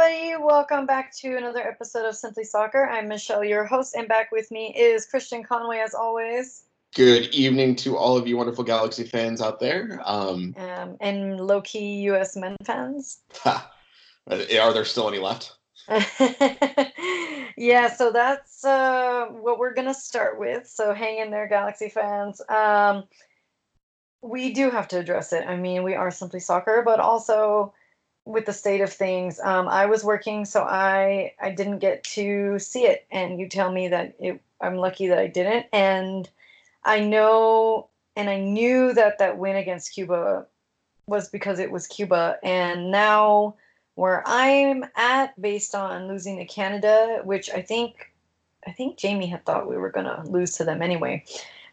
everybody. Welcome back to another episode of Simply Soccer. I'm Michelle, your host, and back with me is Christian Conway, as always. Good evening to all of you wonderful Galaxy fans out there. Um, Um, and low key US men fans. ha, are there still any left? yeah, so that's uh, what we're going to start with. So hang in there, Galaxy fans. Um, we do have to address it. I mean, we are Simply Soccer, but also with the state of things. Um, I was working, so I I didn't get to see it, and you tell me that it, I'm lucky that I didn't. And I know, and I knew that that win against Cuba was because it was Cuba, and now where I'm at, based on losing to Canada, which I think I think Jamie had thought we were gonna lose to them anyway,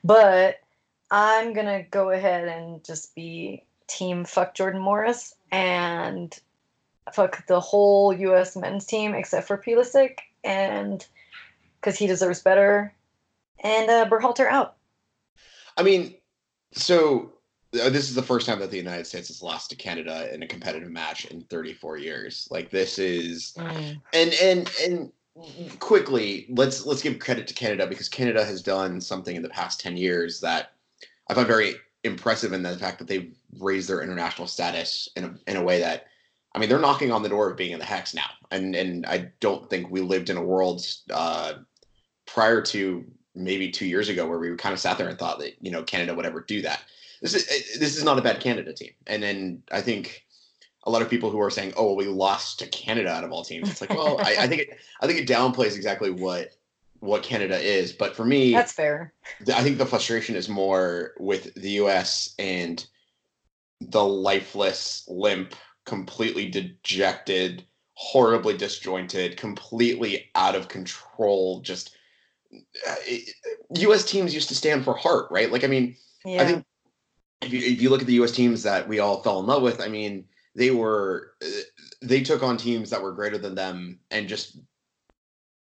but I'm gonna go ahead and just be team fuck Jordan Morris and fuck the whole U.S. men's team except for Pulisic, and because he deserves better. And uh, Berhalter out. I mean, so uh, this is the first time that the United States has lost to Canada in a competitive match in 34 years. Like this is, and and and quickly let's let's give credit to Canada because Canada has done something in the past 10 years that I find very impressive in the fact that they've raised their international status in a, in a way that I mean they're knocking on the door of being in the hex now. And and I don't think we lived in a world uh, prior to maybe two years ago where we kind of sat there and thought that you know Canada would ever do that. This is this is not a bad Canada team. And then I think a lot of people who are saying oh well, we lost to Canada out of all teams it's like well I, I think it I think it downplays exactly what what Canada is but for me That's fair. I think the frustration is more with the US and the lifeless, limp, completely dejected, horribly disjointed, completely out of control. Just uh, US teams used to stand for heart, right? Like, I mean, Yeah. I think if you, if you look at the US teams that we all fell in love with, I mean, they were, uh, they took on teams that were greater than them and just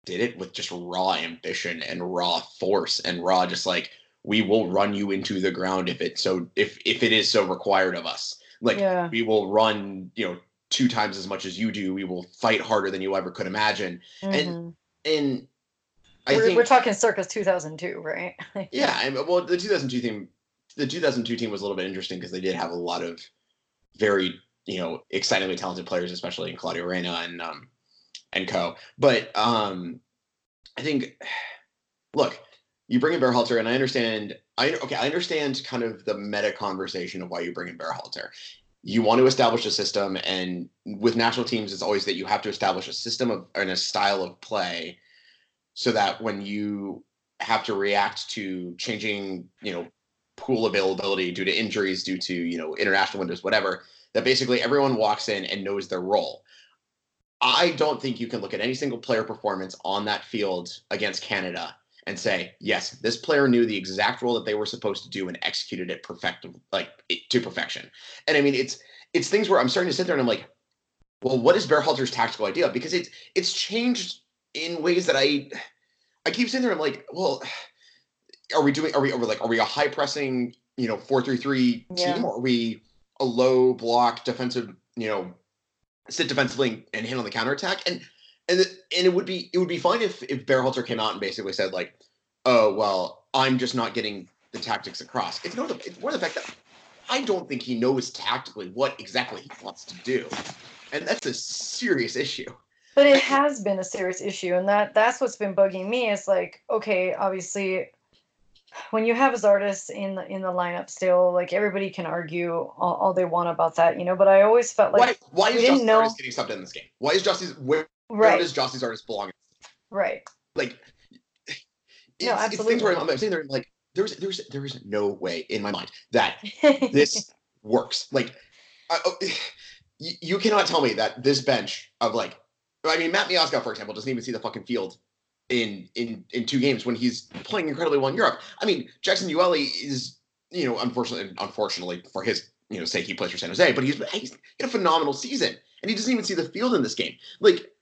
did it with just raw ambition and raw force and raw just like we will run you into the ground if it so if if it is so required of us like Yeah. we will run you know two times as much as you do we will fight harder than you ever could imagine Mhm. and i we're, think we're talking circa 2002, right? yeah I mean, well the 2002 team the 2002 team was a little bit interesting because they did have a lot of very you know excitingly talented players especially in claudio reyna and um and co but um i think look you bring in Berhalter, and I understand. I okay, I understand kind of the meta conversation of why you bring in Berhalter. You want to establish a system, and with national teams, it's always that you have to establish a system of and a style of play, so that when you have to react to changing, you know, pool availability due to injuries, due to you know international windows, whatever, that basically everyone walks in and knows their role. I don't think you can look at any single player performance on that field against Canada and say, yes, this player knew the exact role that they were supposed to do and executed it perfect, like it, to perfection. And I mean, it's it's things where I'm starting to sit there and I'm like, well, what is Berhalter's tactical idea? Because it's it's changed in ways that I I keep sitting there. I'm like, well, are we doing? Are we? Are we like? Are we a high pressing, you know, four three three Yeah. team, or are we a low block defensive, you know, sit defensively and hit on the counterattack? And and and it would be it would be fine if if Berhalter came out and basically said like, oh well, I'm just not getting the tactics across. It's not the it's more the fact that I don't think he knows tactically what exactly he wants to do, and that's a serious issue. but it has been a serious issue and that that's what's been bugging me is like okay obviously when you have as artists in the in the lineup still like everybody can argue all, all they want about that you know but i always felt like why why is didn't Gyasi know- getting subbed in this game? Why is Gyasi where, where right does Gyasi Zardes belong? right Like, it's, No, it's things where I'm, absolutely. I'm sitting there like, there's there's there is no way in my mind that this works. Like, I, oh, you, you cannot tell me that this bench of like, I mean, Matt Miazga, for example, doesn't even see the fucking field in in in two games when he's playing incredibly well in Europe. I mean, Jackson Yueill is, you know, unfortunately, unfortunately for his you know sake, he plays for San Jose, but he's he's in a phenomenal season, and he doesn't even see the field in this game. Like,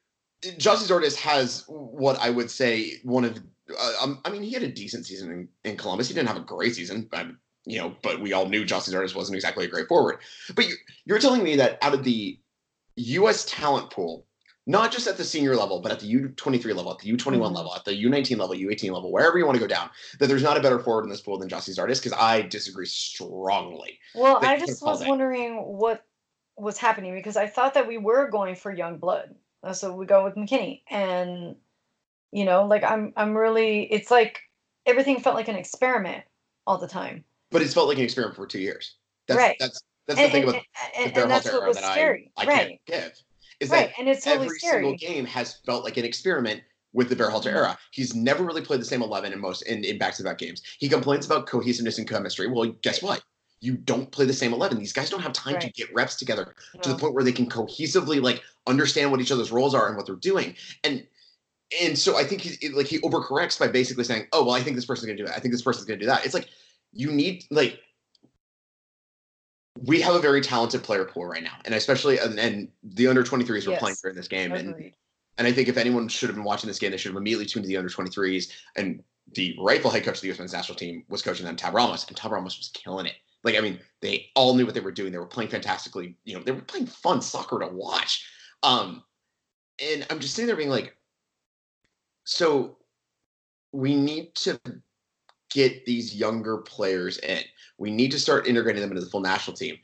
Gyasi Zardes has what I would say one of, uh, um, I mean, he had a decent season in, in Columbus. He didn't have a great season, but you know, but we all knew Gyasi Zardes wasn't exactly a great forward. But you, you're telling me that out of the U.S. talent pool, not just at the senior level, but at the U23 level, at the U21 Mhm. level, at the U19 level, U18 level, wherever you want to go down, that there's not a better forward in this pool than Gyasi Zardes because I disagree strongly. Well, I just was it. wondering what was happening because I thought that we were going for young blood. Uh, So we go with McKennie, and you know, like I'm, I'm really. It's like everything felt like an experiment all the time. But it's felt like an experiment for two years. That's Right. that's that's and, the thing about and, the and that's what was that scary, I, I right? can't give. Is right, that and it's totally every scary. single game has felt like an experiment with the Berhalter Mhm. era. He's never really played the same eleven in most in, in back-to-back games. He complains about cohesiveness and chemistry. Well, guess what? You don't play the same eleven. These guys don't have time to get reps together to the point where they can cohesively like understand what each other's roles are and what they're doing. And and so I think he it- like he overcorrects by basically saying, "Oh, well, I think this person's gonna do that. I think this person's gonna do that." It's like you need like we have a very talented player pool right now, and especially and, and the under 23s were playing during this game, and and I think if anyone should have been watching this game, they should have immediately tuned to the under 23s. And the rightful head coach of the U.S. men's national team was coaching them, Tab Ramos, and Tab Ramos was killing it. Like, I mean, they all knew what they were doing. They were playing fantastically. You know, they were playing fun soccer to watch. Um, and I'm just sitting there being like, so we need to get these younger players in. We need to start integrating them into the full national team.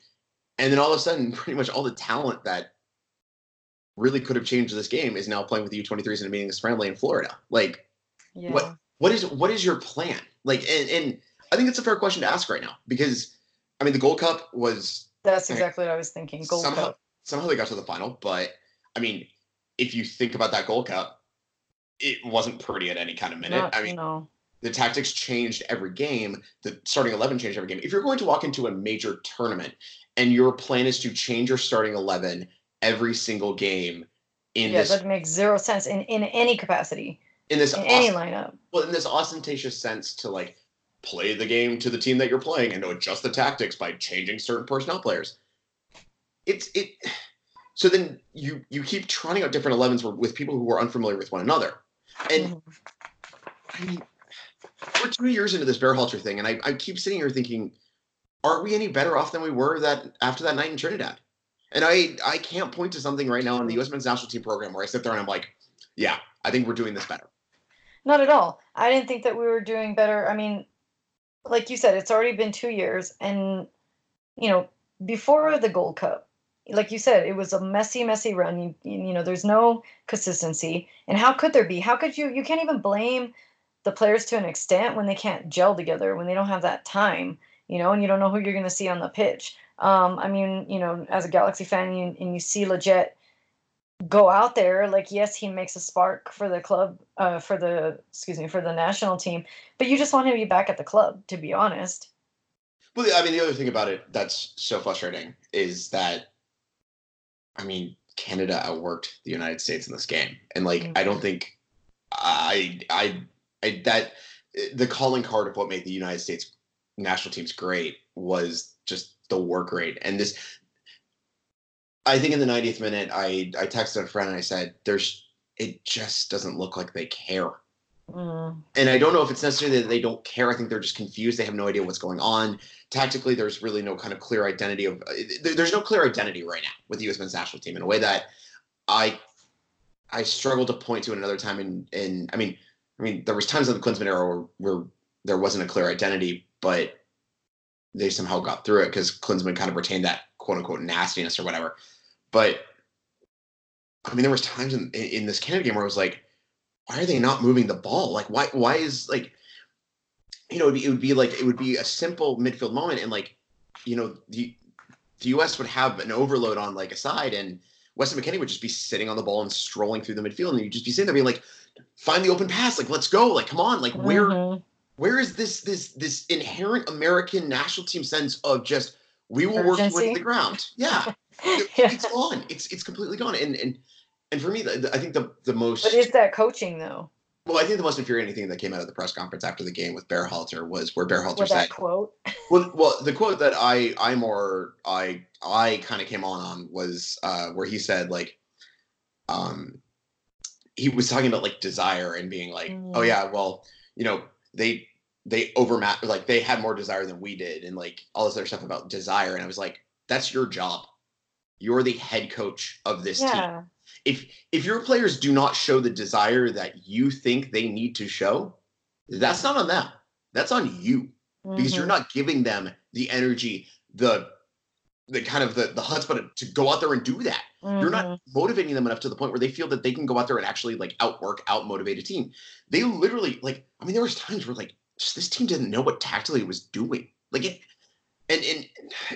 And then all of a sudden, pretty much all the talent that really could have changed this game is now playing with the U23s in a meaningless friendly in Florida. Like, Yeah. what what is what is your plan? Like, and, and I think it's a fair question to ask right now because I mean the Gold Cup was That's Okay. exactly what I was thinking. Gold somehow Cup. somehow they got to the final, but I mean, if you think about that Gold Cup, it wasn't pretty at any kind of minute. Not, I mean, no. The tactics changed every game. The starting eleven changed every game. If you're going to walk into a major tournament and your plan is to change your starting eleven every single game in Yeah, this that makes zero sense in, in any capacity, in this in any lineup. well in this ostentatious sense to like play the game to the team that you're playing and to adjust the tactics by changing certain personnel players it's it so then you you keep trying out different 11s with- people who are unfamiliar with one another and mm-hmm. i mean we're two years into this Berhalter thing and I, I keep sitting here thinking aren't we any better off than we were that after that night in trinidad and i i can't point to something right now in the us men's national team program where i sit there and i'm like yeah i think we're doing this better Not at all. I didn't think that we were doing better. I mean, like you said, it's already been two years, and you know, before the Gold Cup, like you said, it was a messy, messy run. You, you know, there's no consistency, and how could there be? How could you? You can't even blame the players to an extent when they can't gel together, when they don't have that time, you know, and you don't know who you're going to see on the pitch. Um, I mean, you know, as a Galaxy fan, you, and you see Lletget go out there like yes he makes a spark for the club uh for the excuse me for the national team but you just want him to be back at the club to be honest Well, I mean, the other thing about it that's so frustrating is that, I mean, Canada outworked the United States in this game, and like, I don't think, I, I, I that the calling card of what made the United States national teams great was just the work rate, and this. I think in the 90th minute, I I texted a friend and I said, "There's, it just doesn't look like they care." Mm, and I don't know if it's necessarily that they don't care. I think they're just confused. They have no idea what's going on. Tactically, there's really no kind of clear identity of. uh, There's no clear identity right now with the U.S. men's national team in a way that I I struggle to point to another time. In in I mean I mean there was times in the Klinsmann era where, where there wasn't a clear identity, but they somehow got through it because Klinsmann kind of retained that quote unquote nastiness or whatever. But I mean, there was times in in, this Canada game where I was like why are they not moving the ball? Like, why why is like, you know, it'd be, it would be like it would be a simple midfield moment, and like, you know, the the U.S. would have an overload on like a side, and Weston McKennie would just be sitting on the ball and strolling through the midfield, and you'd just be sitting there being like, find the open pass, like let's go, like come on, like where mhm. where is this this this inherent American national team sense of just we will work you into the ground? Yeah, yeah. it's gone. It's it's completely gone, and and and for me, the, the- I think the the most but is that coaching though well, I think the most infuriating thing that came out of the press conference after the game with Berhalter was where Berhalter with said, quote well, well, the quote that I I more I I kind of came on on was uh, where he said like, um, he was talking about like desire and being like, Mm. oh yeah, well, you know, they they overmatched like they had more desire than we did and like all this other stuff about desire, and I was like, that's your job. You're the head coach of this team if if your players do not show the desire that you think they need to show, that's not on them. That's on you because you're Mhm. not giving them the energy, the the kind of the the chutzpah to go out there and do that. You're Mhm. not motivating them enough to the point where they feel that they can go out there and actually like outwork, out motivate a team. They literally like. I mean, there was times where like just this team didn't know what tactically it was doing. Like it, and and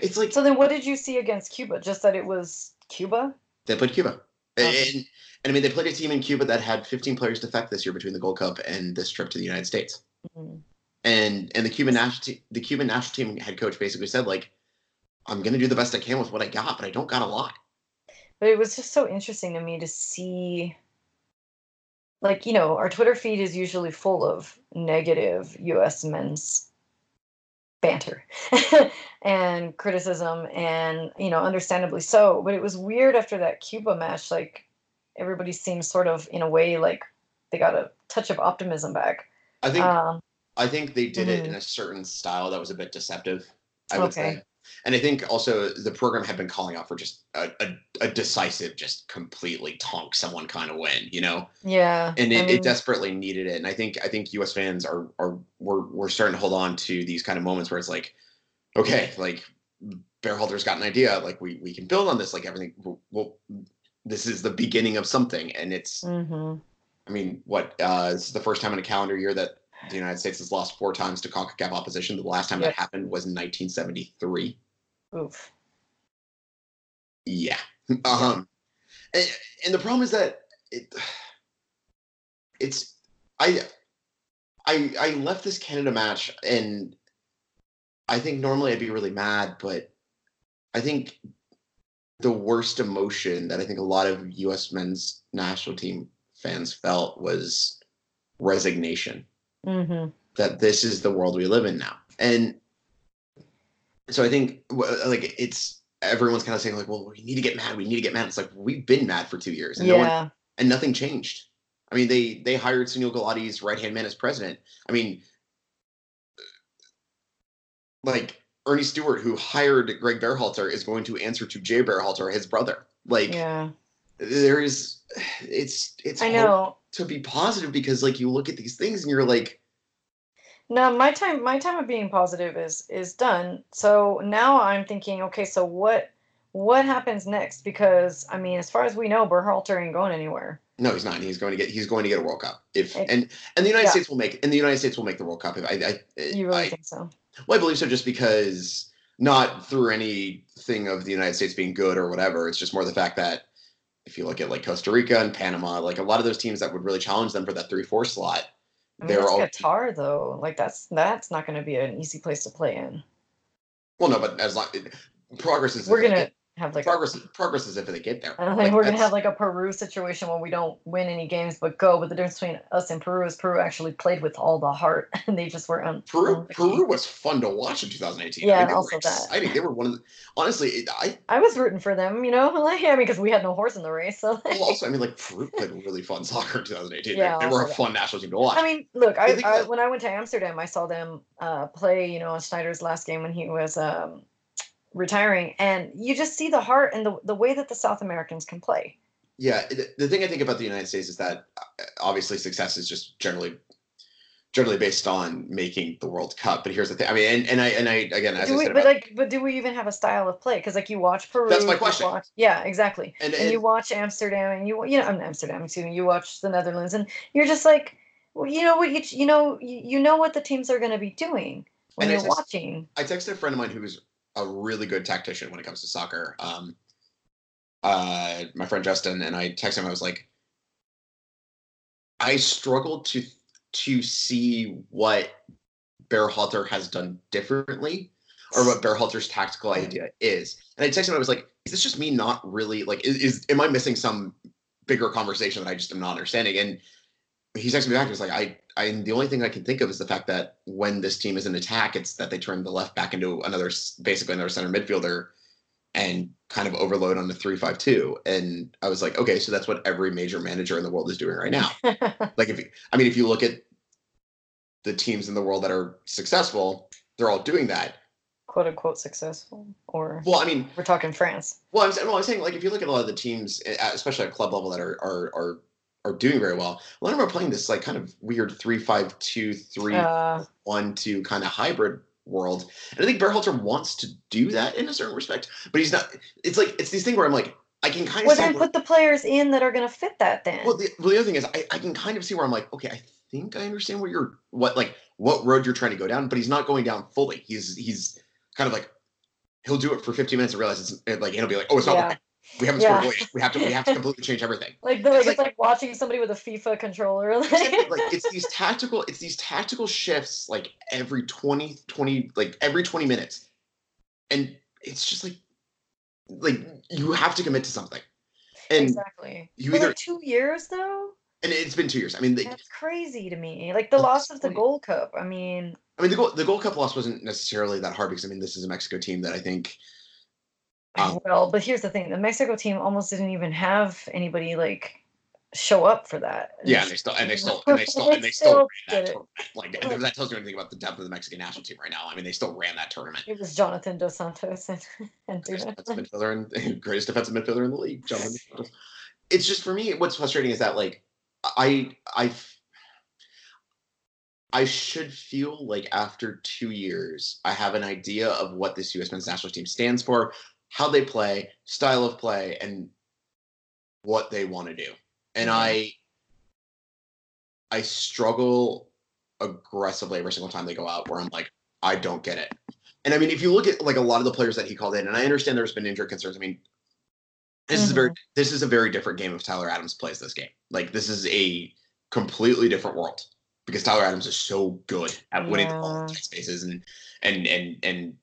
it's like So then, what did you see against Cuba? Just that it was Cuba. They played Cuba. Okay. And, and I mean, they played a team in Cuba that had 15 players defect this year between the Gold Cup and this trip to the United States. Mhm. And and the Cuban national team, the Cuban national team head coach basically said like, I'm gonna do the best I can with what I got, but I don't got a lot. But it was just so interesting to me to see. Like you know, our Twitter feed is usually full of negative U.S. men's banter and criticism, and you know, understandably so. But it was weird after that Cuba match. Like everybody seemed sort of, in a way, like they got a touch of optimism back. I think Um, I think they did it mhm. in a certain style that was a bit deceptive. I would Okay. say. And I think also the program had been calling out for just a, a, a decisive, just completely tonk someone kind of win, you know? yeah, and I it, mean, it desperately needed it. And I think I think U.S. fans are are we're we're starting to hold on to these kind of moments where it's like, okay, like Berhalter's got an idea, like we we can build on this, like everything. Well, this is the beginning of something, and it's. mhm. I mean, what? Uh, this is the first time in a calendar year that the United States has lost four times to Concacaf opposition. The last time Yep. that happened was in 1973. Oof. Yeah. Um, and, and the problem is that it, it's I I I left this Canada match and I think normally I'd be really mad, but I think the worst emotion that I think a lot of U.S. men's national team fans felt was resignation hmm that this is the world we live in now. And so I think like it's everyone's kind of saying like, well, we need to get mad. We need to get mad. It's like we've been mad for two years, and no one, and nothing changed. I mean, they they hired Sunil Gulati's right hand man as president. I mean, like Earnie Stewart, who hired Greg Berhalter, is going to answer to Jay Berhalter, his brother. Like Yeah. There is, it's it's I know. to be positive because like you look at these things and you're like, No, my time my time of being positive is is done. So now I'm thinking, okay, so what what happens next? Because I mean, as far as we know, Berhalter ain't going anywhere. No, he's not. He's going to get. He's going to get a World Cup. If It- and and the United yeah. States will make. And the United States will make the World Cup. If I, I, You really I, think so? well, I believe so. Just because, not through anything of the United States being good or whatever. It's just more the fact that if you look at like Costa Rica and Panama, like a lot of those teams that would really challenge them for that three four slot, I mean, they're all Qatar though. Like that's that's not going to be an easy place to play in. well, no, but as long progress is We're gonna have like progress progress is if they get there. I don't Like, think we're gonna have like a Peru situation where we don't win any games but go. But the difference between us and Peru is Peru actually played with all the heart and they just were un- Peru, unlucky. Peru was fun to watch in 2018. Yeah, I mean, they also that. exciting. They were one of the, honestly, it- I I was rooting for them, you know. Like, I mean, because we had no horse in the race. So, Well, also, I mean, like Peru played really fun soccer in 2018. Yeah, they, they were a also that. fun national team to watch. I mean, look, I, think I when I went to Amsterdam, I saw them uh, play. You know, on Sneijder's last game when he was um, retiring, and you just see the heart and the the way that the South Americans can play. yeah, the, thing I think about the United States is that uh, obviously success is just generally generally based on making the World Cup. But here's the thing. I mean, and, and I and I again, as do I we, said, but about, like, but do we even have a style of play? Because like you watch Peru, That's my question. watch- yeah, exactly. and, and you watch Amsterdam and you you know Amsterdam excuse me you watch the Netherlands and you're just like well, you know what you you know you, you know what the teams are going to be doing when and you're just- watching I texted a friend of mine who's a really good tactician when it comes to soccer. Um, uh, my friend Justin and I texted him. I was like, I struggle to to see what Berhalter has done differently, or what Berhalter's tactical idea is. And I texted him. I was like, is this just me not really like? Is, is am I missing some bigger conversation that I just am not understanding? And he texted me back. He was like, I, I, the only thing I can think of is the fact that when this team is in attack, it's that they turn the left back into another, basically another center midfielder, and kind of overload on the three-five-two. And I was like, okay, so that's what every major manager in the world is doing right now. like, if you, I mean, if you look at the teams in the world that are successful, they're all doing that. quote unquote successful, or Well, I mean, we're talking France. well, I'm, saying- well, I'm saying like if you look at a lot of the teams, especially at club level, that are are are are doing very well. A lot of them are playing this like kind of weird three five two three Uh, one two kind of hybrid world. And I think Berhalter wants to do that in a certain respect, but he's not. It's like it's these things where I'm like, I can kind of well, then where- put the players in that are going to fit that. Then. well, the, well, the other thing is, I, I can kind of see where I'm like, okay, I think I understand what you're what like what road you're trying to go down, but he's not going down fully. He's he's kind of like he'll do it for 15 minutes and realize it's like he'll be like, oh, it's not Yeah. We haven't Yeah. scored. We have to we have to completely change everything. like the, like, it's it's like- like watching somebody with a FIFA controller. Exactly, like it's these tactical it's these tactical shifts like every 20 20 like every 20 minutes and it's just like like you have to commit to something and exactly. you For either- like two years though. and it's been two years i mean the, That's crazy to me. Like the loss of the. Gold Cup. I mean, i mean the gold the gold cup loss wasn't necessarily that hard because i mean this is a mexico team that i think Um, well, but here's the thing: the Mexico team almost didn't even have anybody like show up for that. yeah and they still and they still and they still and they still ran that tournament. like that tells you anything about the depth of the mexican national team right now i mean they still ran that tournament It was Jonathan Dos Santos and, and greatest defensive midfielder and greatest defensive midfielder in the league. Jonathan Dos. It's just for me. What's frustrating is that like I I I should feel like after two years I have an idea of what this U.S. men's national team stands for, how they play, style of play, and what they want to do. And. I I struggle aggressively every single time they go out where I'm like, I don't get it. And I mean, if you look at like a lot of the players that he called in, and I understand there's been injury concerns. I mean, this is a very mm-hmm. this is a very different game if Tyler Adams plays this game. Like this is a completely different world because Tyler Adams is so good at winning all the ball in tight spaces and and and and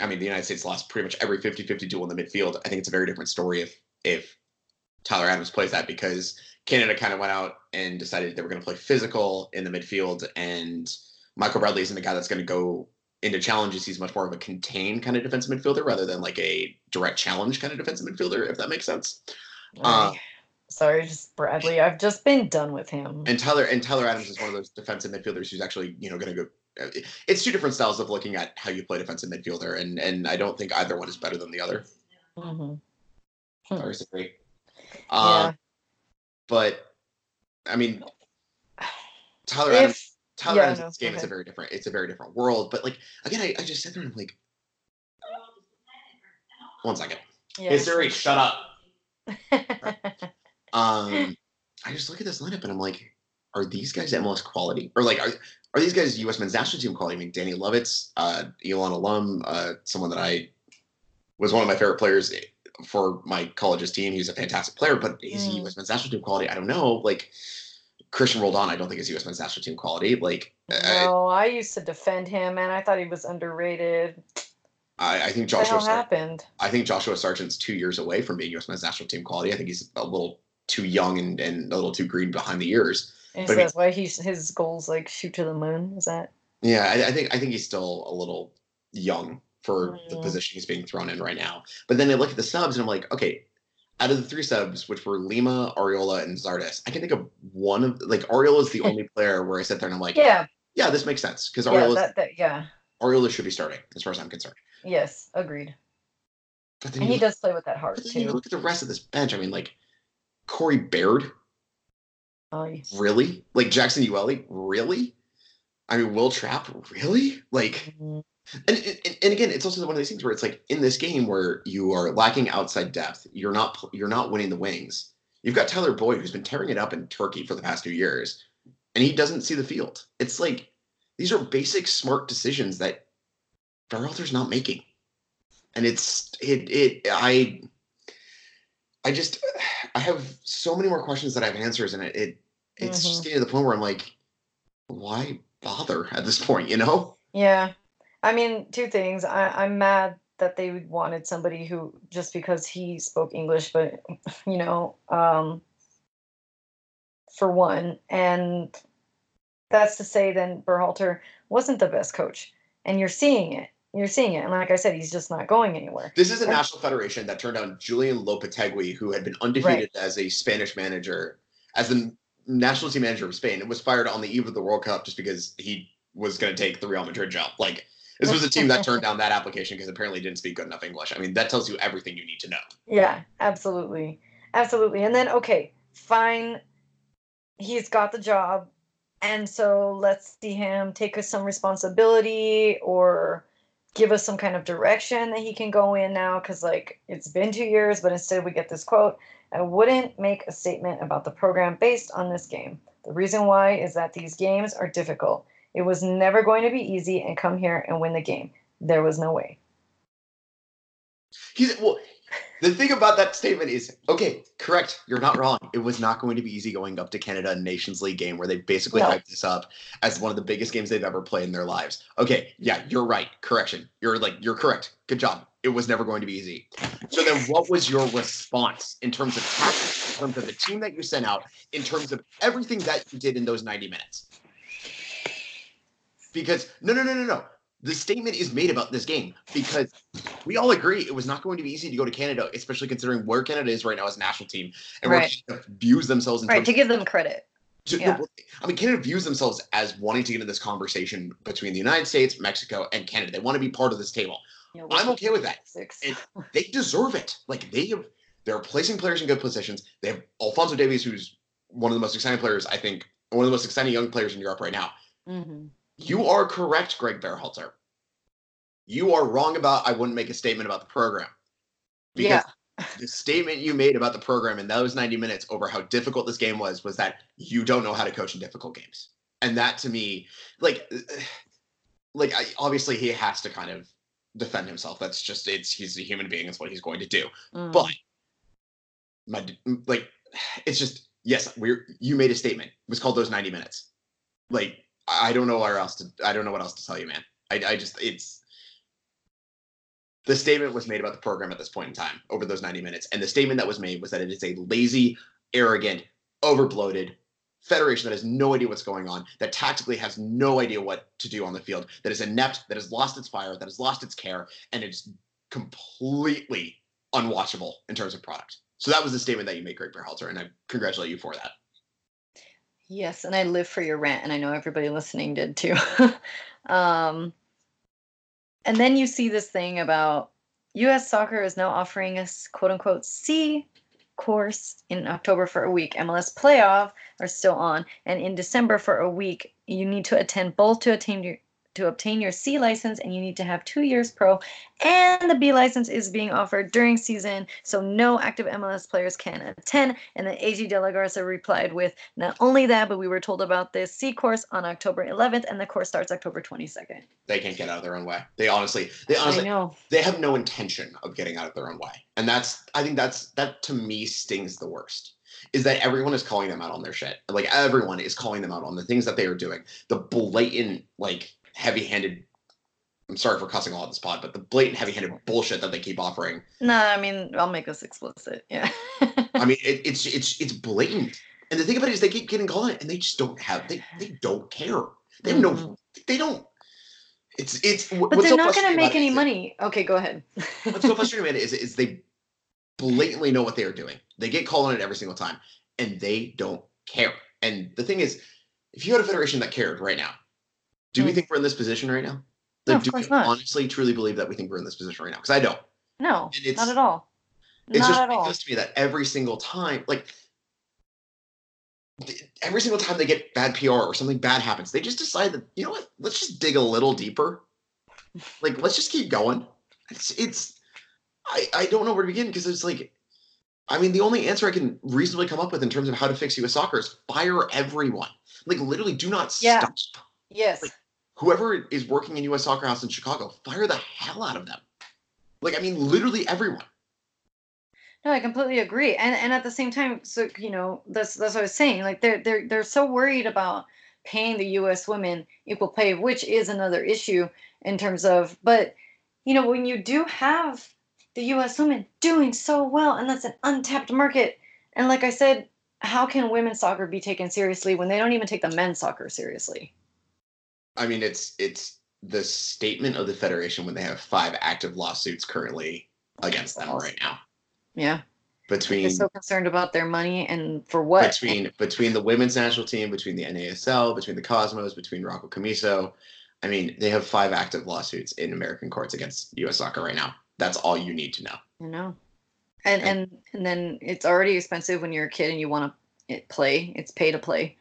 I mean the United States lost pretty much every 50-50 duel in the midfield. I think it's a very different story if if Tyler Adams plays that because Canada kind of went out and decided they were going to play physical in the midfield and Michael Bradley isn't a guy that's going to go into challenges. He's much more of a contained kind of defensive midfielder rather than like a direct challenge kind of defensive midfielder, if that makes sense. Uh, Sorry, just Bradley. I've just been done with him. And Tyler and Tyler Adams is one of those defensive midfielders who's actually you know going to go. Uh, It's two different styles of looking at how you play defensive midfielder, and and I don't think either one is better than the other. Mhm. Or is it? Yeah. Um, but I mean, Tyler Adams. Tyler yeah, Adams no, game is a very different. It's a very different world. But like again, I, I just sit there and I'm like, one second. yeah. Hey Siri, shut up. Um, I just look at this lineup and I'm like, are these guys MLS quality? Or like, are, are these guys U.S. men's national team quality? I mean, Danny Lovitz, uh, Elon alum, uh, someone that I was one of my favorite players for my college's team. He's a fantastic player, but is he Mm. U.S. men's national team quality? I don't know. Like Cristian Roldan, I don't think is U.S. men's national team quality. Like, I, no, I used to defend him, and I thought he was underrated. I, I think Joshua. Sargent, happened? I think Joshua Sargent's two years away from being U.S. men's national team quality. I think he's a little too young and, and a little too green behind the ears. And so that's why he's his goals like shoot to the moon. Is that? Yeah, I, I think I think he's still a little young for the Mm. position he's being thrown in right now. But then I look at the subs and I'm like, okay, out of the three subs, which were Lima, Arriola, and Zardes, I can think of one of like Arriola is the only player where I sit there and I'm like, yeah, Yeah, this makes sense because yeah, Arriola that, that, yeah, Arriola should be starting as far as I'm concerned. yes, agreed. But then, And he look, does play with that heart but then you too. look at the rest of this bench. I mean, like Corey Baird, Oh, really? Like Jackson Yueill, really? I mean, Will Trapp, really? Like. Mhm. And, and, and again, it's also one of these things where it's like in this game where you are lacking outside depth, you're not you're not winning the wings. You've got Tyler Boyd who's been tearing it up in Turkey for the past two years, and he doesn't see the field. It's like these are basic smart decisions that Berhalter's not making, and it's it it I I just I have so many more questions that I have answers, and it, it it's just getting to the point where I'm like, why bother at this point? You know? Yeah, I mean, two things. I, I'm mad that they wanted somebody who just because he spoke English, but you know, um, for one, and that's to say, then Berhalter wasn't the best coach, and you're seeing it. You're seeing it, and like I said, he's just not going anywhere. This is a And- national federation that turned down Julian Lopetegui, who had been undefeated as a Spanish manager, as the national team manager of Spain, and was fired on the eve of the World Cup just because he was going to take the Real Madrid job. Like, This was a team that turned down that application because apparently didn't speak good enough English. I mean, that tells you everything you need to know. Yeah, absolutely. Absolutely. And then, okay, fine. He's got the job. And so let's see him take us some responsibility or give us some kind of direction that he can go in now. Cause like it's been two years, but instead we get this quote I wouldn't make a statement about the program based on this game. The reason why is that these games are difficult. It was never going to be easy and come here and win the game. There was no way. He's well. The thing about that statement is, okay, correct. You're not wrong. It was not going to be easy going up to Canada in Nations League game where they basically No. hyped this up as one of the biggest games they've ever played in their lives. Okay, yeah, you're right. Correction. You're like you're correct. Good job. It was never going to be easy. So then, what was your response in terms of tactics, in terms of the team that you sent out, in terms of everything that you did in those 90 minutes? Because no, no, no, no, no. The statement is made about this game because we all agree it was not going to be easy to go to Canada, especially considering where Canada is right now as a national team and where Right. Canada views themselves in Right, to give them credit. to- yeah. I mean, Canada views themselves as wanting to get into this conversation between the United States, Mexico, and Canada. They want to be part of this table. You know, I'm okay with that. They deserve it. Like they have, they're placing players in good positions. They have Alphonso Davies, who's one of the most exciting players, I think, one of the most exciting young players in Europe right now. hmm You are correct, Greg Berhalter. You are wrong about I wouldn't make a statement about the program. Because the statement you made about the program in those 90 minutes over how difficult this game was was that you don't know how to coach in difficult games. And that to me, like like I, obviously he has to kind of defend himself. That's just it's he's a human being, it's what he's going to do. Mhm. But my like it's just yes, we're you made a statement. It was called those 90 minutes. Like I don't know where else to I don't know what else to tell you, man. I I just it's the statement was made about the program at this point in time over those 90 minutes. And the statement that was made was that it is a lazy, arrogant, overbloated federation that has no idea what's going on, that tactically has no idea what to do on the field, that is inept, that has lost its fire, that has lost its care, and it's completely unwatchable in terms of product. So that was the statement that you made, Greg Berhalter, and I congratulate you for that. Yes, and I live for your rant, and I know everybody listening did too. um, and then you see this thing about U.S. soccer is now offering a "quote unquote" C course in October for a week. MLS playoff are still on, and in December for a week, you need to attend both to attain your to obtain your C license, and you need to have two years pro. And the B license is being offered during season, so no active MLS players can attend. And then A.J. DeLaGarza replied with, "Not only that, but we were told about this C course on October 11th, and the course starts October 22nd." They can't get out of their own way. They honestly, they honestly, know. they have no intention of getting out of their own way and that's i think that's that to me stings the worst is that everyone is calling them out on their shit like everyone is calling them out on the things that they are doing the blatant like heavy-handed i'm sorry for cussing all of this pod but the blatant heavy-handed bullshit that they keep offering No, I mean I'll make this explicit. Yeah. i mean it, it's it's it's blatant and the thing about it is they keep getting called and they just don't have they they don't care they have no Mhm. they don't it's it's but they're not going to make any money. Okay, go ahead. What's so frustrating about it is, is they blatantly know what they are doing. They get called on it every single time, and they don't care. And the thing is, if you had a federation that cared right now, do we think we're in this position right now? No, of do course we not. honestly, truly believe that we think we're in this position right now? Because I don't. no, And it's- not at all. It's not just ridiculous to me that every single time, like every single time they get bad PR or something bad happens, they just decide that you know what? Let's just dig a little deeper. Like let's just keep going. It's it's I I don't know where to begin because it's like I mean the only answer I can reasonably come up with in terms of how to fix U.S. soccer is fire everyone. Like literally, do not Yeah. stop. Yes. Whoever is working in U.S. Soccer House in Chicago, fire the hell out of them. Like I mean, literally everyone. No, I completely agree. And and at the same time, so you know, that's that's what I was saying. Like they're they're they're so worried about paying the US women equal pay, which is another issue in terms of but you know, when you do have the US women doing so well and that's an untapped market. And like I said, how can women's soccer be taken seriously when they don't even take the men's soccer seriously? I mean, it's it's the statement of the federation when they have five active lawsuits currently against them right now Yeah. between They're so concerned about their money and for what? between between the women's national team, between the NASL, between the Cosmos, between Rocco Commisso. I mean, they have five active lawsuits in American courts against U.S. soccer right now. That's all you need to know. I know, and and and then it's already expensive when you're a kid and you want to play. It's pay to play.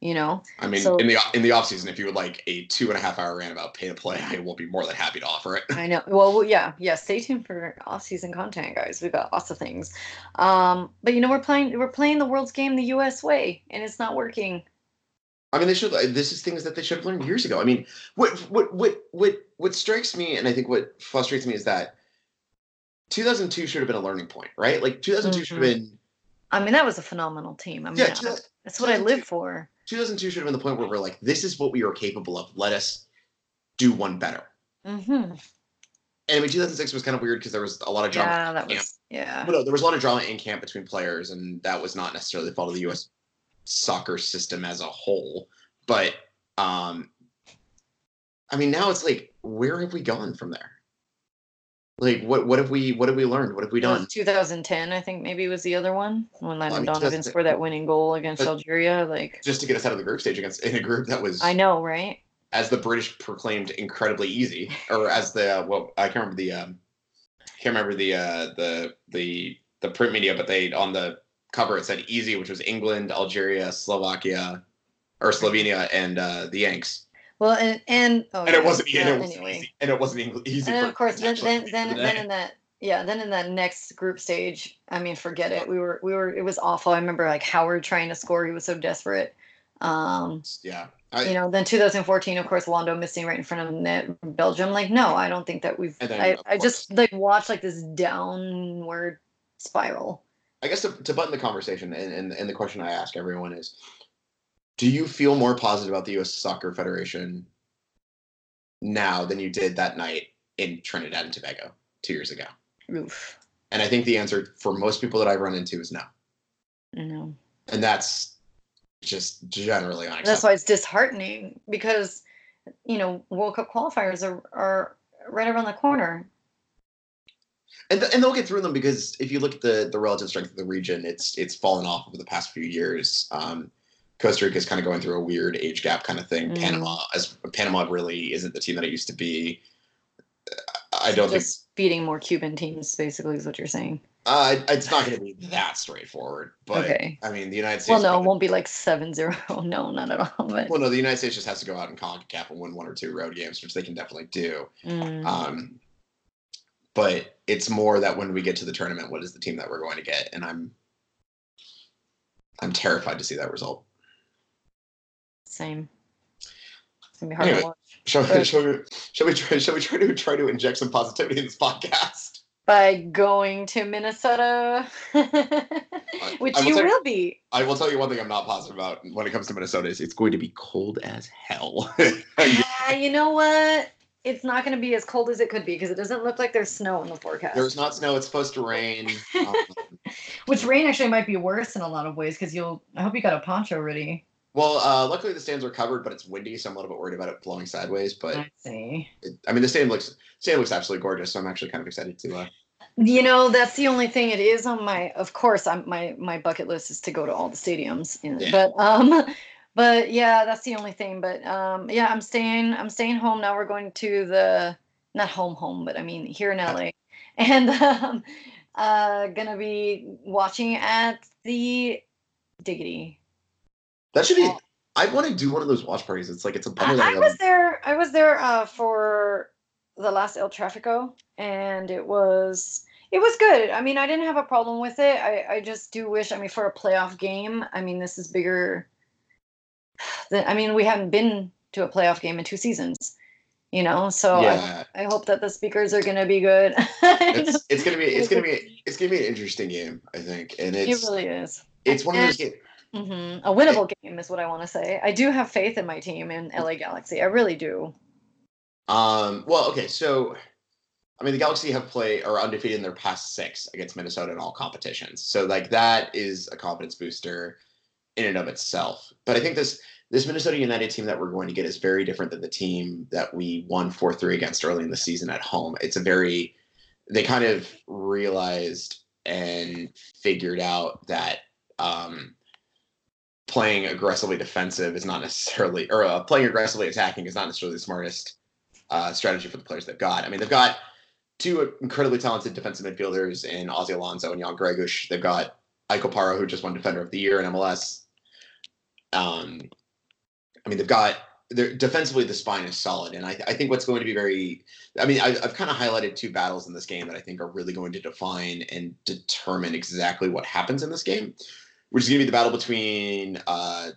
You know. I mean, So- in the in the off season, if you would like a two and a half hour rant about pay to play, I will be more than happy to offer it. I know. Well, well, yeah, yeah. Stay tuned for off-season content, guys. We've got lots of things. Um, but you know, we're playing we're playing the world's game the U.S. way, and it's not working. I mean, they should. This is things that they should have learned years ago. I mean, what what what what what strikes me, and I think what frustrates me is that 2002 should have been a learning point, right? Like 2002 should have been I mean, that was a phenomenal team. I mean, yeah. that's what I live for. 2002 should have been the point where we're like, this is what we are capable of. Let us do one better. hmm And I mean, 2006 was kind of weird because there was a lot of drama. Yeah, that was yeah. But no, there was a lot of drama in camp between players, and that was not necessarily the fault of the U.S. soccer system as a whole. But um, I mean, now it's like, where have we gone from there? Like, what what have we what have we learned? What have we done? 2010, I think maybe was the other one when I Landon mean, Donovan 2010 scored that winning goal against Algeria. Like, Just to get us out of the group stage against in a group that was, I know, right? as the British proclaimed, incredibly easy, or as the uh, well, I can't remember the um, can't remember the uh, the the the print media, but they on the cover it said easy, which was England, Algeria, Slovakia, or Slovenia, and uh, the Yanks. Well, and and oh, and it yeah, wasn't, and it wasn't anyway. easy, and it wasn't easy. And of course, then then then, then in that yeah, then in that next group stage, I mean, forget it. We were we were it was awful. I remember like Howard trying to score. He was so desperate. Um, yeah, I, you know, then 2014, of course, Wondo missing right in front of the net, Belgium. Like, no, I don't think that we've. Then, I, I just like watched like this downward spiral. I guess to, to button the conversation, and, and and the question I ask everyone is, do you feel more positive about the U.S. Soccer Federation now than you did that night in Trinidad and Tobago two years ago? Oof. And I think the answer for most people that I've run into is no, No. and that's just generally unacceptable. That's why it's disheartening because, you know, World Cup qualifiers are are right around the corner. and, th- and they'll get through them because if you look at the the relative strength of the region, it's it's fallen off over the past few years. Um, Costa Rica is kind of going through a weird age gap kind of thing. Mm. Panama, as Panama really isn't the team that it used to be. I don't think Just beating more Cuban teams, basically, is what you're saying. uh, it's not going to be that straightforward. But Okay. I mean, the United States. Well, no, it won't be like 7-0. No, not at all. But well, no, the United States just has to go out and CONCACAF and win one or two road games, which they can definitely do. mm, Um, but it's more that when we get to the tournament, what is the team that we're going to get? And I'm I'm terrified to see that result. Same. It's gonna be hard Anyway. to watch. Shall, Right. shall we shall we try shall we try to try to inject some positivity in this podcast? By going to Minnesota, which will you will be. I will tell you one thing I'm not positive about when it comes to Minnesota is it's going to be cold as hell. yeah, you know what? It's not going to be as cold as it could be because it doesn't look like there's snow in the forecast. There's not snow. It's supposed to rain. Um, Which rain actually might be worse in a lot of ways because you'll. I hope you got a poncho ready. Well, uh, luckily the stands are covered, but it's windy, so I'm a little bit worried about it blowing sideways. But I see. it, I mean, the stand looks stand looks absolutely gorgeous, so I'm actually kind of excited to. Uh, You know, that's the only thing it is on my. Of course, I'm my my bucket list is to go to all the stadiums. in- Yeah. But um, but yeah, that's the only thing. But um, yeah, I'm staying. I'm staying home now. We're going to the not home home, but I mean here in LA, and um, uh, gonna be watching at the Diggity. That should be. I want to do one of those watch parties. It's like it's a bummer I I was there. I was there uh, for the last El Trafico, and it was it was good. I mean, I didn't have a problem with it. I I just do wish. I mean, for a playoff game, I mean, this is bigger. Than, I mean, we haven't been to a playoff game in two seasons, you know. So yeah, I, I hope that the speakers are gonna be good. it's it's gonna be it's gonna be it's gonna be an interesting game, I think, and it it's really is. it's one of those games. Hmm A winnable game is what I want to say. I do have faith in my team in LA Galaxy. I really do. Um, well, okay, so I mean, the Galaxy have played are undefeated in their past six against Minnesota in all competitions. So like that is a confidence booster in and of itself. But I think this this Minnesota United team that we're going to get is very different than the team that we won four three against early in the season at home. It's a very they kind of realized and figured out that um, playing aggressively defensive is not necessarily, or uh, playing aggressively attacking is not necessarily the smartest uh, strategy for the players they've got. I mean, they've got two incredibly talented defensive midfielders in Ozzie Alonso and Jan Gregus. They've got Ike Opara, who just won Defender of the Year in MLS. Um, I mean, they've got they're, defensively the spine is solid, and I, I think what's going to be very. I mean, I, I've kind of highlighted two battles in this game that I think are really going to define and determine exactly what happens in this game, which is going to be the battle between uh,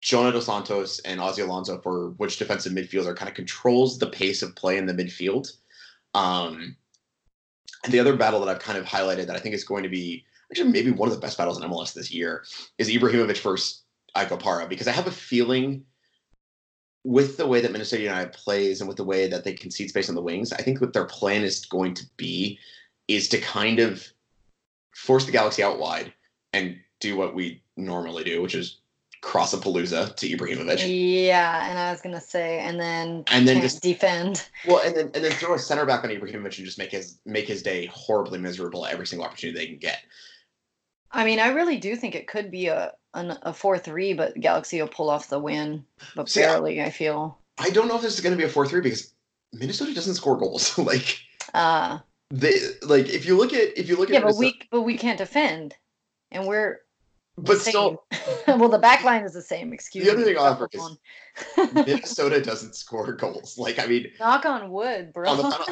Jonah Dos Santos and Ozzie Alonso for which defensive midfielder kind of controls the pace of play in the midfield. Um, and the other battle that I've kind of highlighted that I think is going to be actually maybe one of the best battles in MLS this year is Ibrahimovic versus Ike Opara because I have a feeling with the way that Minnesota United plays and with the way that they concede space on the wings, I think what their plan is going to be is to kind of force the Galaxy out wide and do what we normally do, which is cross a palooza to Ibrahimovic. Yeah, and I was gonna say, and then and then just defend. Well, and then and then throw a center back on Ibrahimovic and just make his make his day horribly miserable every single opportunity they can get. I mean, I really do think it could be a an, a four three, but Galaxy will pull off the win, but See, barely. I, I, feel. I don't know if this is going to be a four three because Minnesota doesn't score goals. like, uh they like if you look at if you look yeah, at but Minnesota, we but we can't defend, and we're but still, well, the back line is the same. Excuse the other thing I'll is Minnesota doesn't score goals. Like I mean, knock on wood, bro. On final,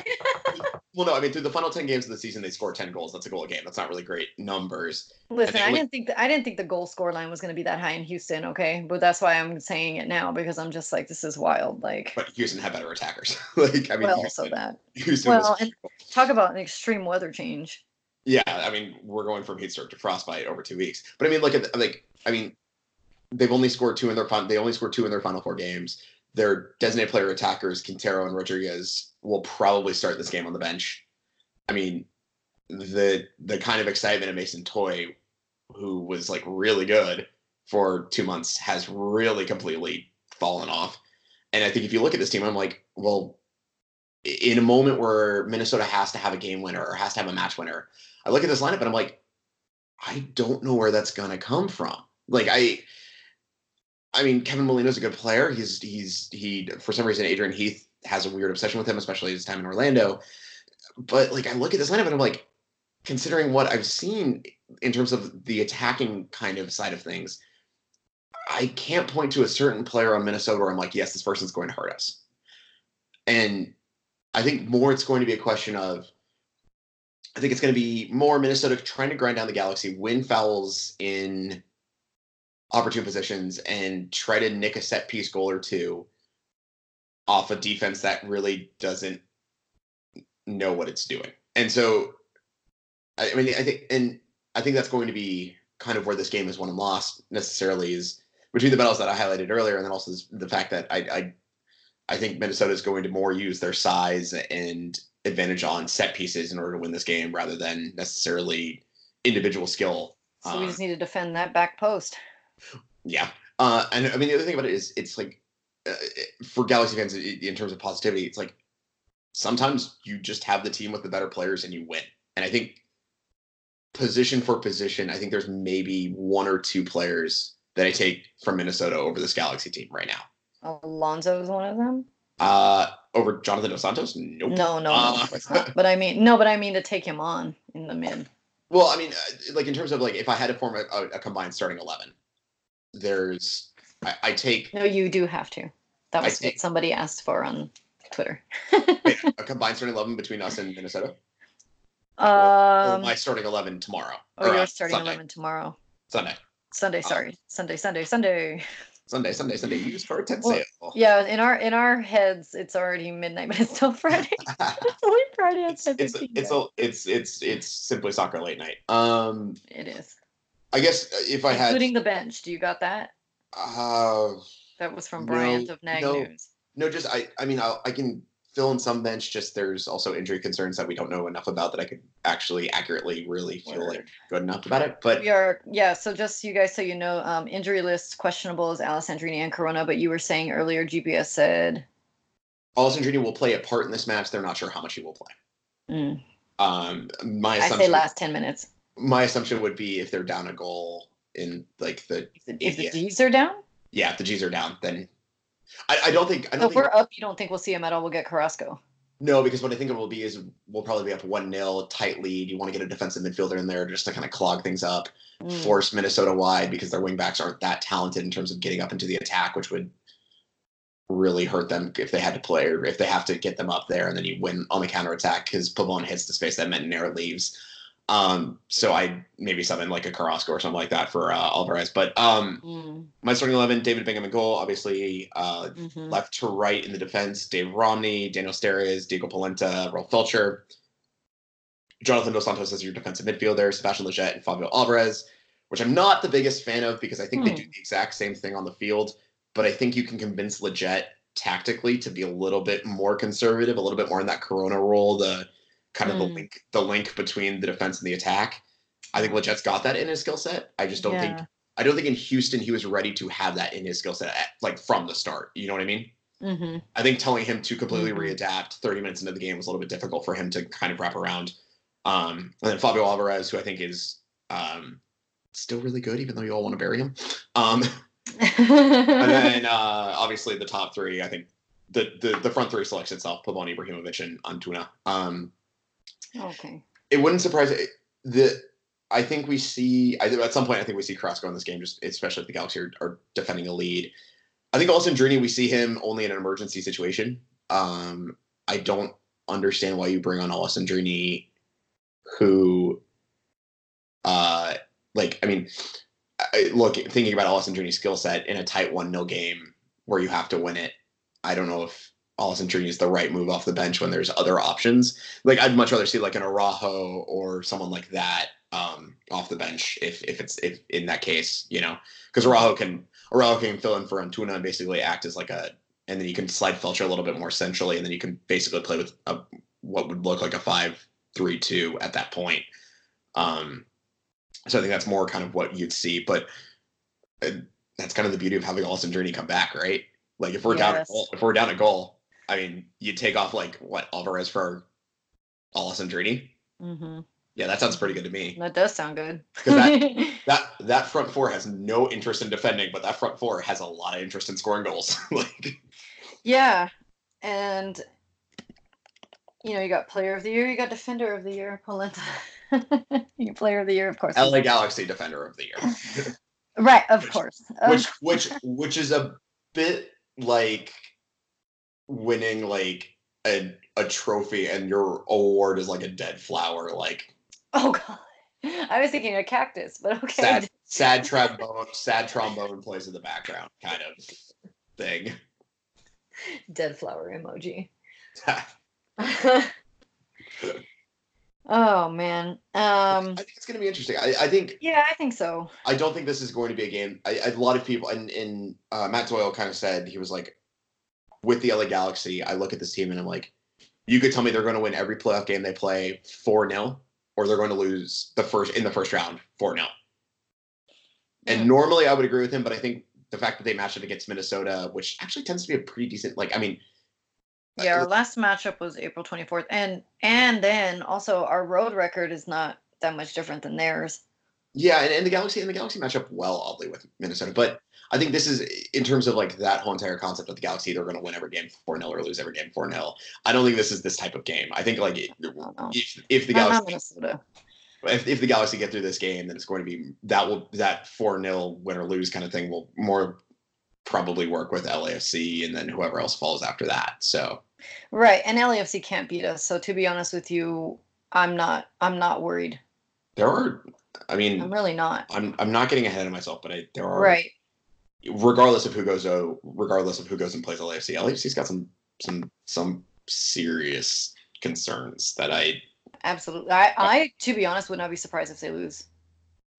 well, no, I mean through the final ten games of the season, they scored ten goals. That's a goal a game. That's not really great numbers. Listen, I didn't think the, I didn't think the goal score line was going to be that high in Houston. Okay, but that's why I'm saying it now because I'm just like this is wild. Like, but Houston had better attackers. like I mean, well, Houston, also that. Houston well, was, and talk about an extreme weather change. Yeah, I mean, we're going from heat stroke to frostbite over two weeks. But I mean, look at like, I mean, they've only scored two in their fun. They only scored two in their final four games. Their designated player attackers, Quintero and Rodriguez, will probably start this game on the bench. I mean, the the kind of excitement of Mason Toye, who was like really good for two months, has really completely fallen off. And I think if you look at this team, I'm like, well, in a moment where Minnesota has to have a game winner or has to have a match winner, I look at this lineup and I'm like, I don't know where that's gonna come from. Like I I mean, Kevin Molino's a good player. He's he's he for some reason Adrian Heath has a weird obsession with him, especially his time in Orlando. But like I look at this lineup and I'm like, considering what I've seen in terms of the attacking kind of side of things, I can't point to a certain player on Minnesota where I'm like, yes, this person's going to hurt us. And I think more it's going to be a question of I think it's going to be more Minnesota trying to grind down the Galaxy, win fouls in opportune positions, and try to nick a set piece goal or two off a defense that really doesn't know what it's doing. And so, I mean, I think, and I think that's going to be kind of where this game is won and lost necessarily is between the battles that I highlighted earlier, and then also the fact that I, I, I think Minnesota is going to more use their size and advantage on set pieces in order to win this game rather than necessarily individual skill. So we just need to defend that back post. Yeah. Uh, and I mean, the other thing about it is it's like uh, for Galaxy fans in terms of positivity, it's like sometimes you just have the team with the better players and you win. And I think position for position, I think there's maybe one or two players that I take from Minnesota over this Galaxy team right now. Alonso is one of them. Uh, over Jonathan Dos Santos? Nope. No, no, uh, no But I mean, no, but I mean to take him on in the mid. Well, I mean, uh, like in terms of like if I had to form a, a, combined starting eleven, there's I, I, take. No, you do have to. That was take, what somebody asked for on Twitter. wait, a combined starting eleven between us and Minnesota. Um, or, or my starting eleven tomorrow. Oh, your uh, starting Sunday. eleven tomorrow. Sunday. Sunday, uh, sorry, Sunday, Sunday, Sunday. Sunday, Sunday, Sunday. Use for a ten well, sale. Yeah, in our in our heads, it's already midnight, but it's still Friday. it's only Friday at it's, it's, it's, a, it's it's it's simply soccer late night. Um, it is. I guess uh, if I had including the bench, do you got that? Uh, that was from Bryant no, of Nag no, News. No, just I. I mean, I'll, I can fill in some bench. Just there's also injury concerns that we don't know enough about that I could actually accurately really feel Word. like good enough about it. But we are yeah. So just you guys, so you know, um, injury list questionable is Alessandrini and Corona. But you were saying earlier, GPS said Alessandrini will play a part in this match. They're not sure how much he will play. Mm. Um, my I say last ten minutes. My assumption would be if they're down a goal in like the If the, if the Yeah. D's are down, yeah, if the G's are down, then I, I don't think I don't if think we're up, you don't think we'll see him at all? We'll get Carrasco. no, because what I think it will be is we'll probably be up one 0 tight lead. You want to get a defensive midfielder in there just to kind of clog things up, Mm. force Minnesota wide because their wingbacks aren't that talented in terms of getting up into the attack, which would really hurt them if they had to play or if they have to get them up there and then you win on the counter attack because Pavon hits the space that Métanire leaves. Um, so I maybe something like a Carrasco or something like that for uh, Alvarez. But um, Mm, my starting eleven: David Bingham in goal, obviously. Uh, mhm. left to right in the defense: Dave Romney, Daniel Steres, Diego Polenta, Rolf Feltscher. Jonathan Dos Santos as your defensive midfielder, Sebastian Lletget and Favio Alvarez, which I'm not the biggest fan of because I think they Hmm. do the exact same thing on the field, but I think you can convince Lletget tactically to be a little bit more conservative, a little bit more in that Corona role, the kind of the Hmm. link, the link between the defense and the attack. I think Lletget's got that in his skill set. I just don't think I don't think in Houston he was ready to have that in his skill set at, like from the start. You know what I mean? Mhm. I think telling him to completely Mhm. readapt 30 minutes into the game was a little bit difficult for him to kind of wrap around. Um, and then Favio Alvarez, who I think is um, still really good, even though you all want to bury him. Um, and then uh, obviously the top three, I think the the, the front three selects itself: Pavon Ibrahimovic and Antuna. Um, okay. it wouldn't surprise the. I think we see. I at some point, I think we see Carrasco in this game, just especially if the Galaxy are, are defending a lead. I think Alessandrini, we see him only in an emergency situation. Um, I don't understand why you bring on Alessandrini, who, uh, like, I mean, I, look, thinking about Alessandrini's skill set in a tight one 0 game where you have to win it, I don't know if Alessandrini is the right move off the bench when there's other options. Like, I'd much rather see like an Araujo or someone like that um, off the bench if if it's if in that case, you know, because Araujo can Araujo can fill in for Antuna and basically act as like a, and then you can slide Feltscher a little bit more centrally, and then you can basically play with a, what would look like a five-three-two at that point. Um, so I think that's more kind of what you'd see, but uh, that's kind of the beauty of having Austin Journey come back, right? Like if we're down, at goal, if we're down a goal, I mean, you take off like what Alvarez for Allison Journey. hmm Yeah, that sounds pretty good to me. That does sound good. that- That that front four has no interest in defending, but that front four has a lot of interest in scoring goals. like yeah, and you know, you got Player of the Year, you got Defender of the Year, Polenta. you got Player of the Year, of course. LA Galaxy Defender of the Year, Right, of Which- course. Of which which which is a bit like winning like a a trophy and your award is like a dead flower, like Oh god. I was thinking a cactus, but okay. sad sad trombone sad trombone plays in the background kind of thing. Dead flower emoji. oh man. I Um think it's going to be interesting. I, I think yeah, I think so. I don't think this is going to be a game. I, I, a lot of people, and, and uh, Matt Doyle kind of said he was like, with the LA Galaxy, I look at this team and I'm like, you could tell me they're going to win every playoff game they play four 0 or they're going to lose the first in the first round four 0 And normally I would agree with him, but I think the fact that they matched up against Minnesota, which actually tends to be a pretty decent, like I mean, uh, Yeah, our last matchup was April 24th. And and then also our road record is not that much different than theirs. Yeah, and, and the Galaxy and the Galaxy match up well, oddly, with Minnesota. But I think this is in terms of like that whole entire concept of the Galaxy, they're going to win every game four 0 or lose every game four 0 I don't think this is this type of game. I think like if if the Galaxy Minnesota. if, if the Galaxy get through this game, then it's going to be that will that four 0 win or lose kind of thing will more probably work with LAFC and then whoever else falls after that. So Right. And LAFC can't beat us. So to be honest with you, I'm not I'm not worried. there are, I mean, I'm really not. I'm I'm not getting ahead of myself, but I, there are Right. regardless of who goes oh, regardless of who goes and plays LAFC, LAFC's got some some some serious concerns that I Absolutely. I, I to be honest would not be surprised if they lose.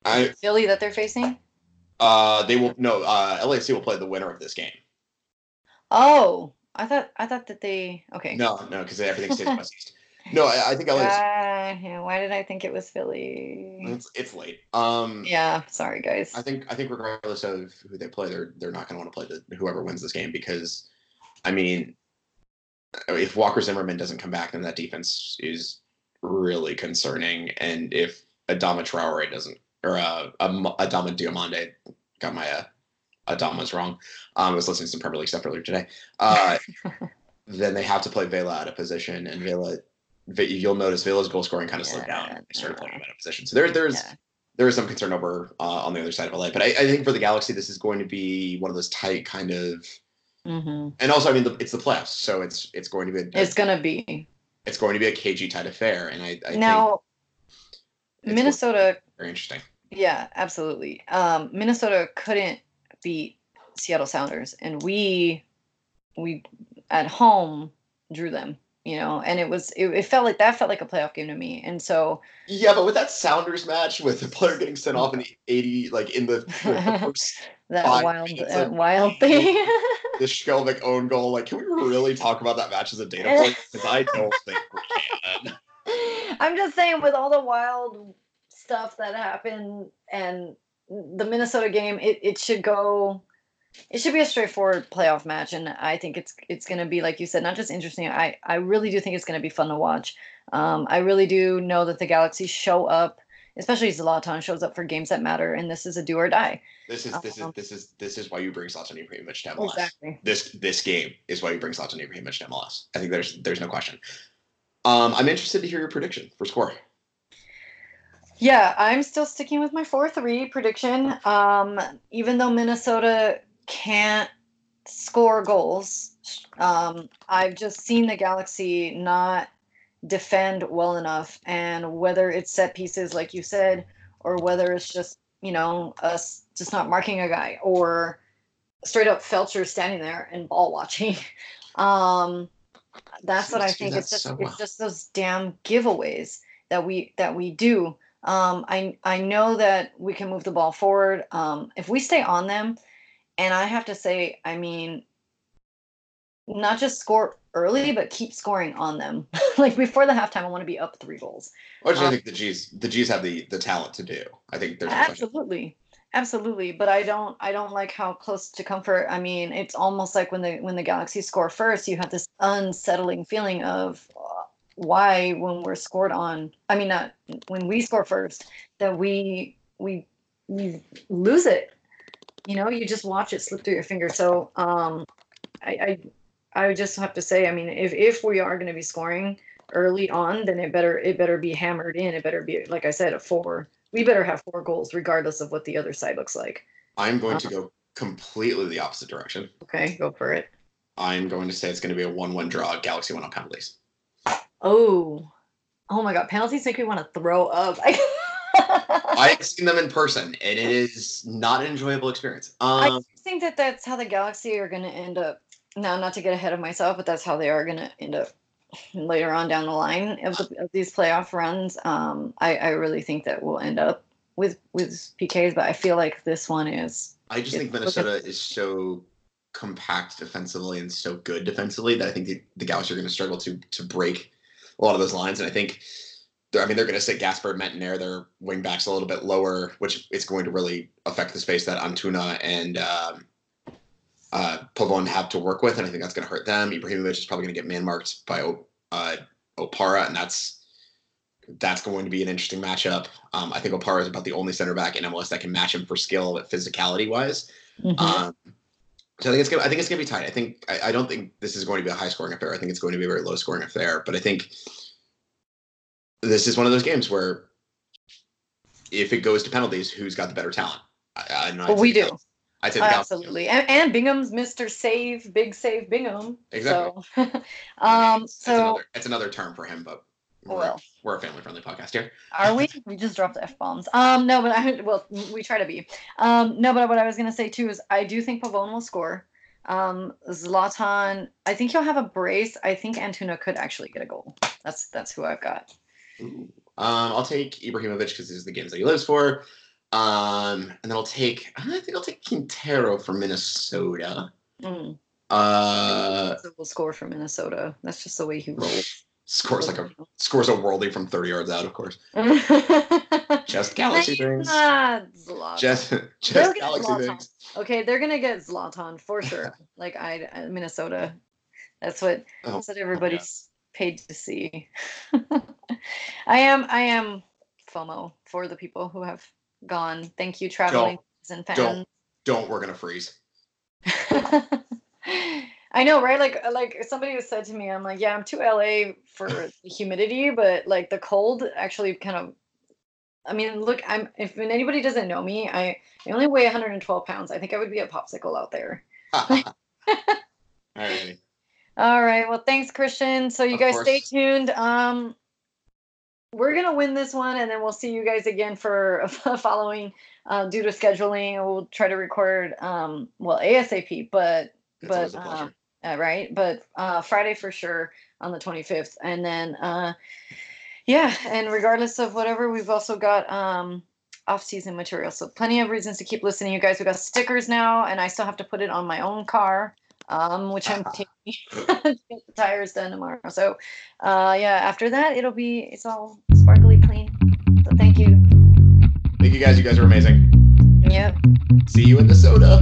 I Philly that they're facing? uh they will no uh LAFC will play the winner of this game. Oh, I thought I thought that they okay. No, no, because everything stays west east. No, I, I think LAFC. Uh, yeah, why did I think it was Philly? it's, it's late. Um, Yeah, sorry guys. I think I think regardless of who they play, they're they're not going to want to play the, whoever wins this game because, I mean, if Walker Zimmerman doesn't come back, then that defense is really concerning, and if Adama Traore doesn't or uh, Adama Diomande. Got my uh, Adama's wrong. Um, I was listening to some Premier League stuff earlier today. Uh, then they have to play Vela out of position, and Vela, you'll notice Vela's goal scoring kind of slowed down. They started playing him out of position, so there, there's yeah. there is some concern over uh, on the other side of LA. But I, I, think for the Galaxy, this is going to be one of those tight kind of. Mm-hmm. And also, I mean, the, it's the playoffs, so it's it's going to be. A, it's going to be. It's going to be a cagey tight affair, and I, I now. Minnesota. Very interesting. Yeah, absolutely. Um, Minnesota couldn't beat Seattle Sounders, and we we at home drew them. You know, and it was it, it felt like that felt like a playoff game to me, and so yeah, but with that Sounders match with the player getting sent off in the eighty, like in the, the that wild minutes, uh, like, wild thing. the Skjelvik own goal. Like, can we really talk about that match as a data point? Because I don't think we can. I'm just saying, with all the wild stuff that happened and the Minnesota game, it, it should go. It should be a straightforward playoff match, and I think it's it's going to be like you said, not just interesting. I I really do think it's going to be fun to watch. Um, I really do know that the Galaxy show up, especially Zlatan shows up for games that matter, and this is a do or die. This is this um, is this is this is why you bring Zlatan Ibrahimovic to MLS. Exactly. This this game is why you bring Zlatan Ibrahimovic to MLS. I think there's there's no question. Um, I'm interested to hear your prediction for score. Yeah, I'm still sticking with my 4 3 prediction. Um, even though Minnesota can't score goals, um, I've just seen the Galaxy not defend well enough. And whether it's set pieces, like you said, or whether it's just, you know, us just not marking a guy or straight up Feltscher standing there and ball watching. um, that's what I think. It's just so well. it's just those damn giveaways that we that we do. Um, I I know that we can move the ball forward. Um, if we stay on them, and I have to say, I mean, not just score early, but keep scoring on them. like before the halftime, I want to be up three goals. Which um, I think the G's the G's have the the talent to do. I think there's absolutely. Absolutely, but I don't I don't like how close to comfort. I mean, it's almost like when the when the Galaxy score first, you have this unsettling feeling of why when we're scored on i mean not when we score first that we we we lose it you know you just watch it slip through your fingers so um i i i would just have to say i mean if if we are going to be scoring early on then it better it better be hammered in it better be like i said a four we better have four goals regardless of what the other side looks like i'm going to uh-huh. go completely the opposite direction okay go for it i'm going to say it's going to be a 1-1 draw galaxy one on penalties Oh, oh my God! Penalties make me want to throw up. I've seen them in person, and it is not an enjoyable experience. Um, I think that that's how the Galaxy are going to end up. Now, not to get ahead of myself, but that's how they are going to end up later on down the line of, the, of these playoff runs. Um, I, I really think that we'll end up with with PKs, but I feel like this one is. I just think Minnesota is so compact defensively and so good defensively that I think the, the Galaxy are going to struggle to to break a lot of those lines. And I think, I mean, they're going to sit Gasper Métanire, their wing backs a little bit lower, which is going to really affect the space that Antuna and um, uh, Pavon have to work with. And I think that's going to hurt them. Ibrahimovic is probably going to get man marked by uh, Opara, and that's that's going to be an interesting matchup. Um, I think Opara is about the only center back in MLS that can match him for skill, physicality wise. Mm-hmm. Um, so I think it's gonna. I think it's gonna be tight. I think. I, I, don't think this is going to be a high scoring affair. I think it's going to be a very low scoring affair. But I think this is one of those games where if it goes to penalties, who's got the better talent? I, I well, we do. I say absolutely, and, and, Bingham's Mr. Save, big save Bingham. Exactly. So, um, it's, so another, it's another term for him, but we're, well, we're a family friendly podcast here. Are we? we just dropped f bombs. Um, no, but I well, we try to be. Um, no, but what I was gonna say too is I do think Pavone will score. Um, Zlatan, I think he'll have a brace. I think Antuna could actually get a goal. That's that's who I've got. Um, I'll take Ibrahimovic because these are the games that he lives for. Um, and then I'll take I think I'll take Quintero from Minnesota. Mm. Uh, so we'll score from Minnesota. That's just the way he rolls scores like a scores a worldie from 30 yards out, of course. just Galaxy things. Just just Galaxy Zlatan. things. Okay, they're gonna get Zlatan for sure. like I, Minnesota. That's what oh, that's what everybody's yeah. Paid to see. I am I am FOMO for the people who have gone. Thank you, traveling and fans. Don't don't we're gonna freeze. I know, right? Like uh, like somebody has said to me, I'm like, yeah, I'm too LA for the humidity, but like the cold actually kind of I mean, look, I'm if anybody doesn't know me, I, I only weigh 112 pounds. I think I would be a popsicle out there. All right. All right. Well, thanks, Christian. So you Of guys course. stay tuned. Um, we're gonna win this one, and then we'll see you guys again for following. Uh, due to scheduling, we'll try to record um, well ASAP, but but um, uh, right, but uh, Friday for sure on the 25th, and then uh, yeah, and regardless of whatever, we've also got um, off-season material, so plenty of reasons to keep listening. You guys, we got stickers now, and I still have to put it on my own car, um, which I'm taking get the tires done tomorrow. So uh, yeah, after that, it'll be it's all sparkly clean. So thank you. Thank you guys. You guys are amazing. Yep. See you in the soda.